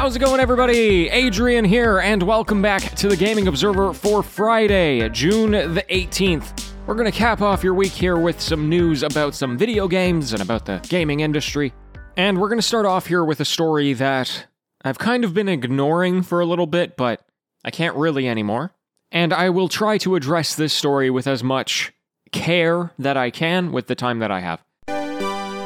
How's it going, everybody? Adrian here, and welcome back to the Gaming Observer for Friday, June the 18th. We're going to cap off your week here with some news about some video games and about the gaming industry. And we're going to start off here with a story that I've kind of been ignoring for a little bit, but I can't really anymore. And I will try to address this story with as much care that I can with the time that I have.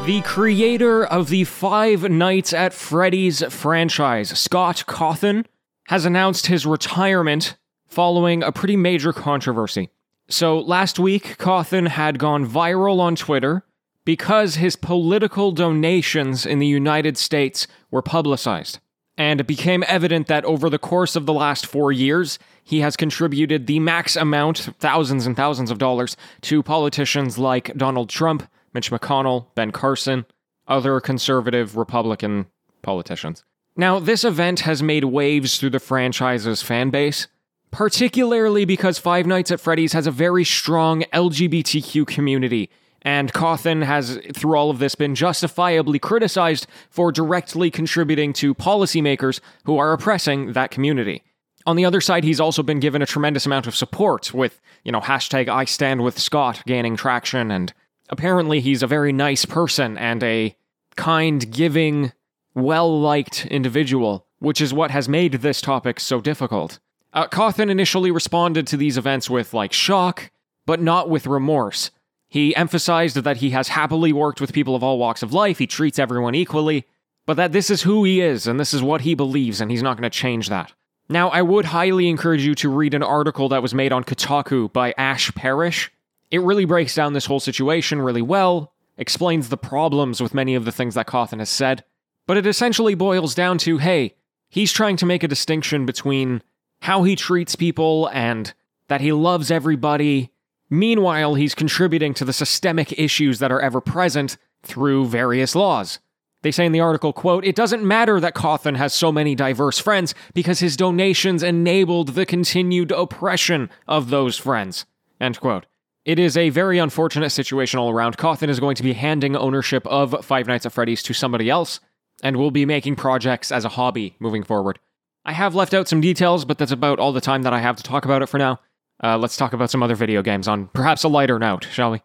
The creator of the Five Nights at Freddy's franchise, Scott Cawthon, has announced his retirement following a pretty major controversy. So, last week, Cawthon had gone viral on Twitter because his political donations in the United States were publicized. And it became evident that over the course of the last four years, he has contributed the max amount, thousands and thousands of dollars, to politicians like Donald Trump, Mitch McConnell, Ben Carson, other conservative Republican politicians. Now, this event has made waves through the franchise's fan base, particularly because Five Nights at Freddy's has a very strong LGBTQ community, and Cawthon has, through all of this, been justifiably criticized for directly contributing to policymakers who are oppressing that community. On the other side, he's also been given a tremendous amount of support with, you know, hashtag I stand with Scott gaining traction and apparently he's a very nice person and a kind, giving, well liked individual, which is what has made this topic so difficult. Uh, Cawthon initially responded to these events with, like, shock, but not with remorse. He emphasized that he has happily worked with people of all walks of life, he treats everyone equally, but that this is who he is and this is what he believes, and he's not going to change that. Now, I would highly encourage you to read an article that was made on Kotaku by Ash Parrish, it really breaks down this whole situation really well, explains the problems with many of the things that Cawthon has said, but it essentially boils down to hey, he's trying to make a distinction between how he treats people and that he loves everybody. Meanwhile, he's contributing to the systemic issues that are ever present through various laws. They say in the article, quote, it doesn't matter that Cawthon has so many diverse friends because his donations enabled the continued oppression of those friends. End quote. It is a very unfortunate situation all around. Cawthon is going to be handing ownership of Five Nights at Freddy's to somebody else, and will be making projects as a hobby moving forward. I have left out some details, but that's about all the time that I have to talk about it for now. Uh, let's talk about some other video games on perhaps a lighter note, shall we?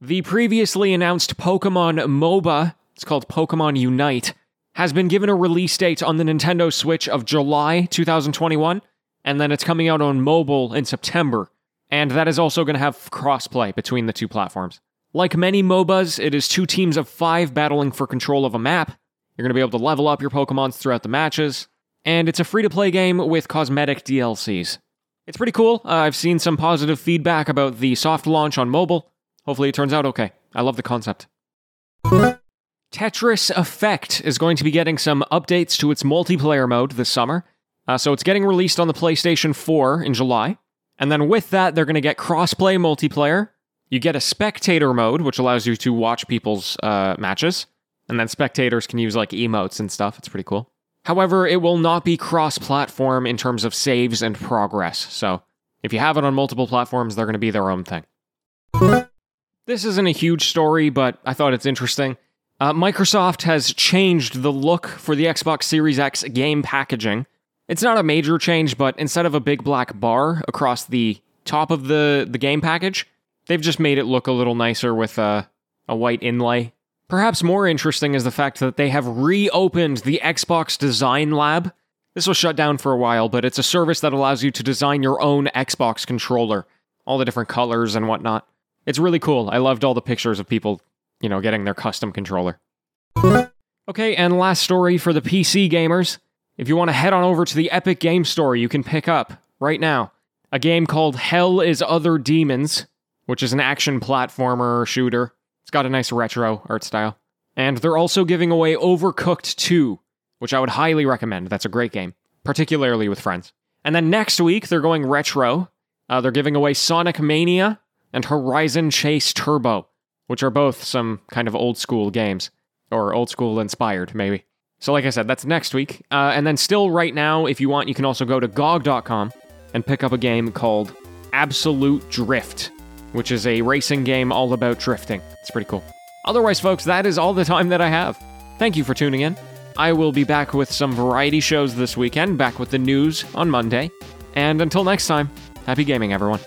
The previously announced Pokemon MOBA, it's called Pokemon Unite, has been given a release date on the Nintendo Switch of July 2021, and then it's coming out on mobile in September and that is also going to have crossplay between the two platforms. Like many MOBAs, it is two teams of five battling for control of a map. You're going to be able to level up your Pokemons throughout the matches, and it's a free to play game with cosmetic DLCs. It's pretty cool. Uh, I've seen some positive feedback about the soft launch on mobile. Hopefully, it turns out okay. I love the concept. Tetris Effect is going to be getting some updates to its multiplayer mode this summer. Uh, so it's getting released on the PlayStation 4 in July. And then with that, they're going to get crossplay multiplayer. You get a spectator mode, which allows you to watch people's uh, matches. And then spectators can use like emotes and stuff. It's pretty cool. However, it will not be cross platform in terms of saves and progress. So if you have it on multiple platforms, they're going to be their own thing. This isn't a huge story, but I thought it's interesting. Uh, Microsoft has changed the look for the Xbox Series X game packaging it's not a major change, but instead of a big black bar across the top of the, the game package, they've just made it look a little nicer with a, a white inlay. Perhaps more interesting is the fact that they have reopened the Xbox Design Lab. This was shut down for a while, but it's a service that allows you to design your own Xbox controller, all the different colors and whatnot. It's really cool. I loved all the pictures of people, you know, getting their custom controller. Okay, and last story for the PC gamers. If you want to head on over to the Epic Game Store, you can pick up right now a game called Hell is Other Demons, which is an action platformer shooter. It's got a nice retro art style. And they're also giving away Overcooked 2, which I would highly recommend. That's a great game, particularly with friends. And then next week, they're going retro. Uh, they're giving away Sonic Mania and Horizon Chase Turbo, which are both some kind of old school games, or old school inspired, maybe. So, like I said, that's next week. Uh, and then, still right now, if you want, you can also go to GOG.com and pick up a game called Absolute Drift, which is a racing game all about drifting. It's pretty cool. Otherwise, folks, that is all the time that I have. Thank you for tuning in. I will be back with some variety shows this weekend, back with the news on Monday. And until next time, happy gaming, everyone.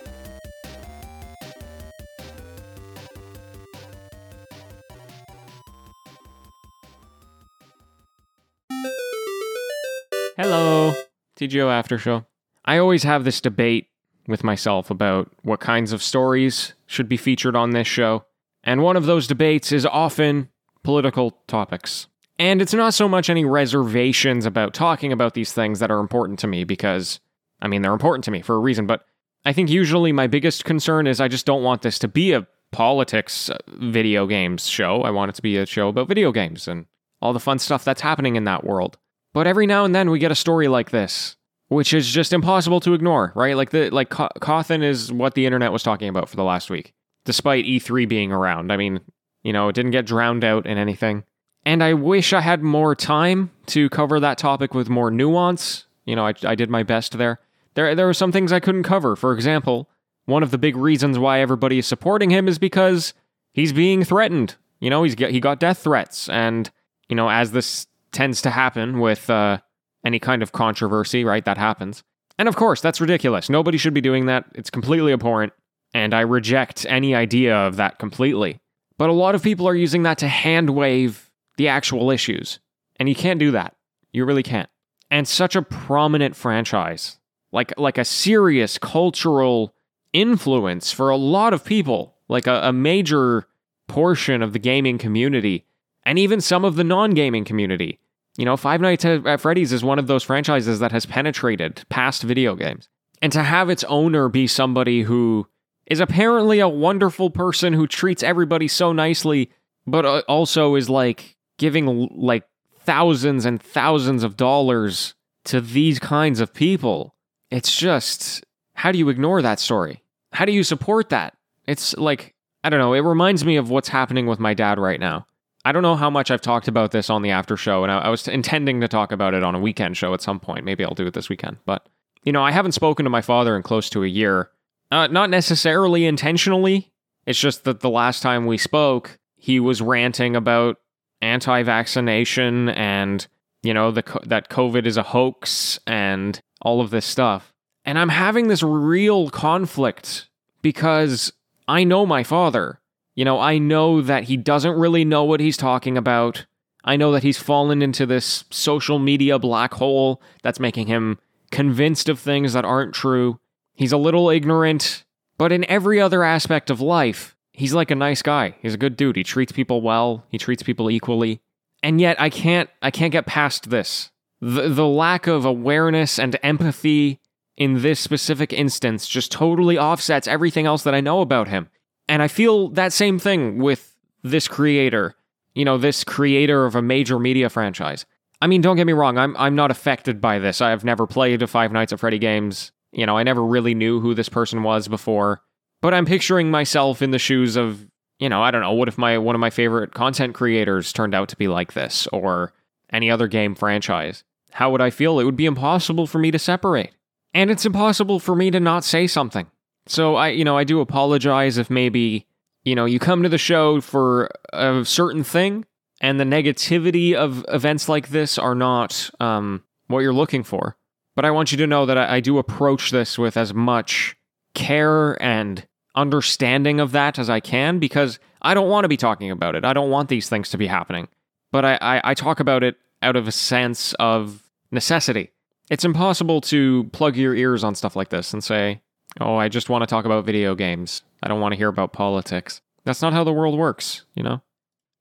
Hello, TGO After Show. I always have this debate with myself about what kinds of stories should be featured on this show, and one of those debates is often political topics. And it's not so much any reservations about talking about these things that are important to me because, I mean, they're important to me for a reason, but I think usually my biggest concern is I just don't want this to be a politics uh, video games show. I want it to be a show about video games and all the fun stuff that's happening in that world. But every now and then we get a story like this, which is just impossible to ignore, right? Like the like Cawthon is what the internet was talking about for the last week, despite E3 being around. I mean, you know, it didn't get drowned out in anything. And I wish I had more time to cover that topic with more nuance. You know, I, I did my best there. There, there were some things I couldn't cover. For example, one of the big reasons why everybody is supporting him is because he's being threatened. You know, he's he got death threats, and you know, as this tends to happen with uh, any kind of controversy, right? That happens. And of course, that's ridiculous. Nobody should be doing that. It's completely abhorrent, and I reject any idea of that completely. But a lot of people are using that to hand wave the actual issues. And you can't do that. You really can't. And such a prominent franchise, like like a serious cultural influence for a lot of people, like a, a major portion of the gaming community, and even some of the non-gaming community. You know, Five Nights at Freddy's is one of those franchises that has penetrated past video games. And to have its owner be somebody who is apparently a wonderful person who treats everybody so nicely, but also is like giving like thousands and thousands of dollars to these kinds of people. It's just, how do you ignore that story? How do you support that? It's like, I don't know, it reminds me of what's happening with my dad right now. I don't know how much I've talked about this on the after show, and I, I was intending to talk about it on a weekend show at some point. Maybe I'll do it this weekend. But, you know, I haven't spoken to my father in close to a year. Uh, not necessarily intentionally. It's just that the last time we spoke, he was ranting about anti-vaccination and you know the that COVID is a hoax and all of this stuff. And I'm having this real conflict because I know my father. You know, I know that he doesn't really know what he's talking about. I know that he's fallen into this social media black hole that's making him convinced of things that aren't true. He's a little ignorant, but in every other aspect of life, he's like a nice guy. He's a good dude. He treats people well. He treats people equally. And yet I can't I can't get past this. The the lack of awareness and empathy in this specific instance just totally offsets everything else that I know about him. And I feel that same thing with this creator. You know, this creator of a major media franchise. I mean, don't get me wrong, I'm I'm not affected by this. I've never played Five Nights at Freddy games you know, I never really knew who this person was before, but I'm picturing myself in the shoes of, you know, I don't know, what if my one of my favorite content creators turned out to be like this or any other game franchise? How would I feel? It would be impossible for me to separate. And it's impossible for me to not say something. So I, you know, I do apologize if maybe, you know, you come to the show for a certain thing and the negativity of events like this are not um, what you're looking for. But I want you to know that I, I do approach this with as much care and understanding of that as I can because I don't want to be talking about it. I don't want these things to be happening. But I, I, I talk about it out of a sense of necessity. It's impossible to plug your ears on stuff like this and say, oh, I just want to talk about video games. I don't want to hear about politics. That's not how the world works, you know?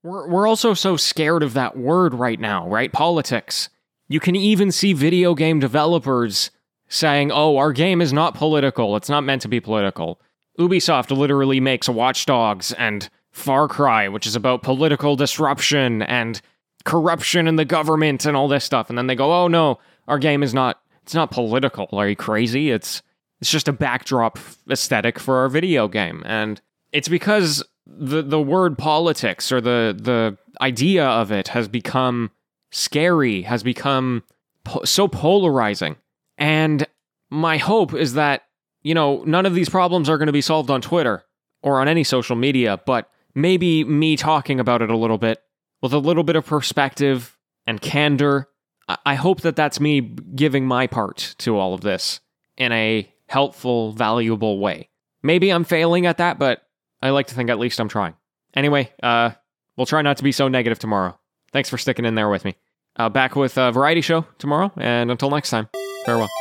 We're, we're also so scared of that word right now, right? Politics. You can even see video game developers saying, oh, our game is not political. It's not meant to be political. Ubisoft literally makes Watch Dogs and Far Cry, which is about political disruption and corruption in the government and all this stuff. And then they go, oh no, our game is not it's not political. Are you crazy? It's it's just a backdrop aesthetic for our video game. And it's because the the word politics or the the idea of it has become scary, has become po- so polarizing. And my hope is that, you know, none of these problems are going to be solved on Twitter or on any social media, but maybe me talking about it a little bit with a little bit of perspective and candor. I, I hope that that's me giving my part to all of this in a helpful, valuable way. Maybe I'm failing at that, but I like to think at least I'm trying. Anyway, uh, we'll try not to be so negative tomorrow. Thanks for sticking in there with me. Uh, back with a variety show tomorrow, and until next time, farewell.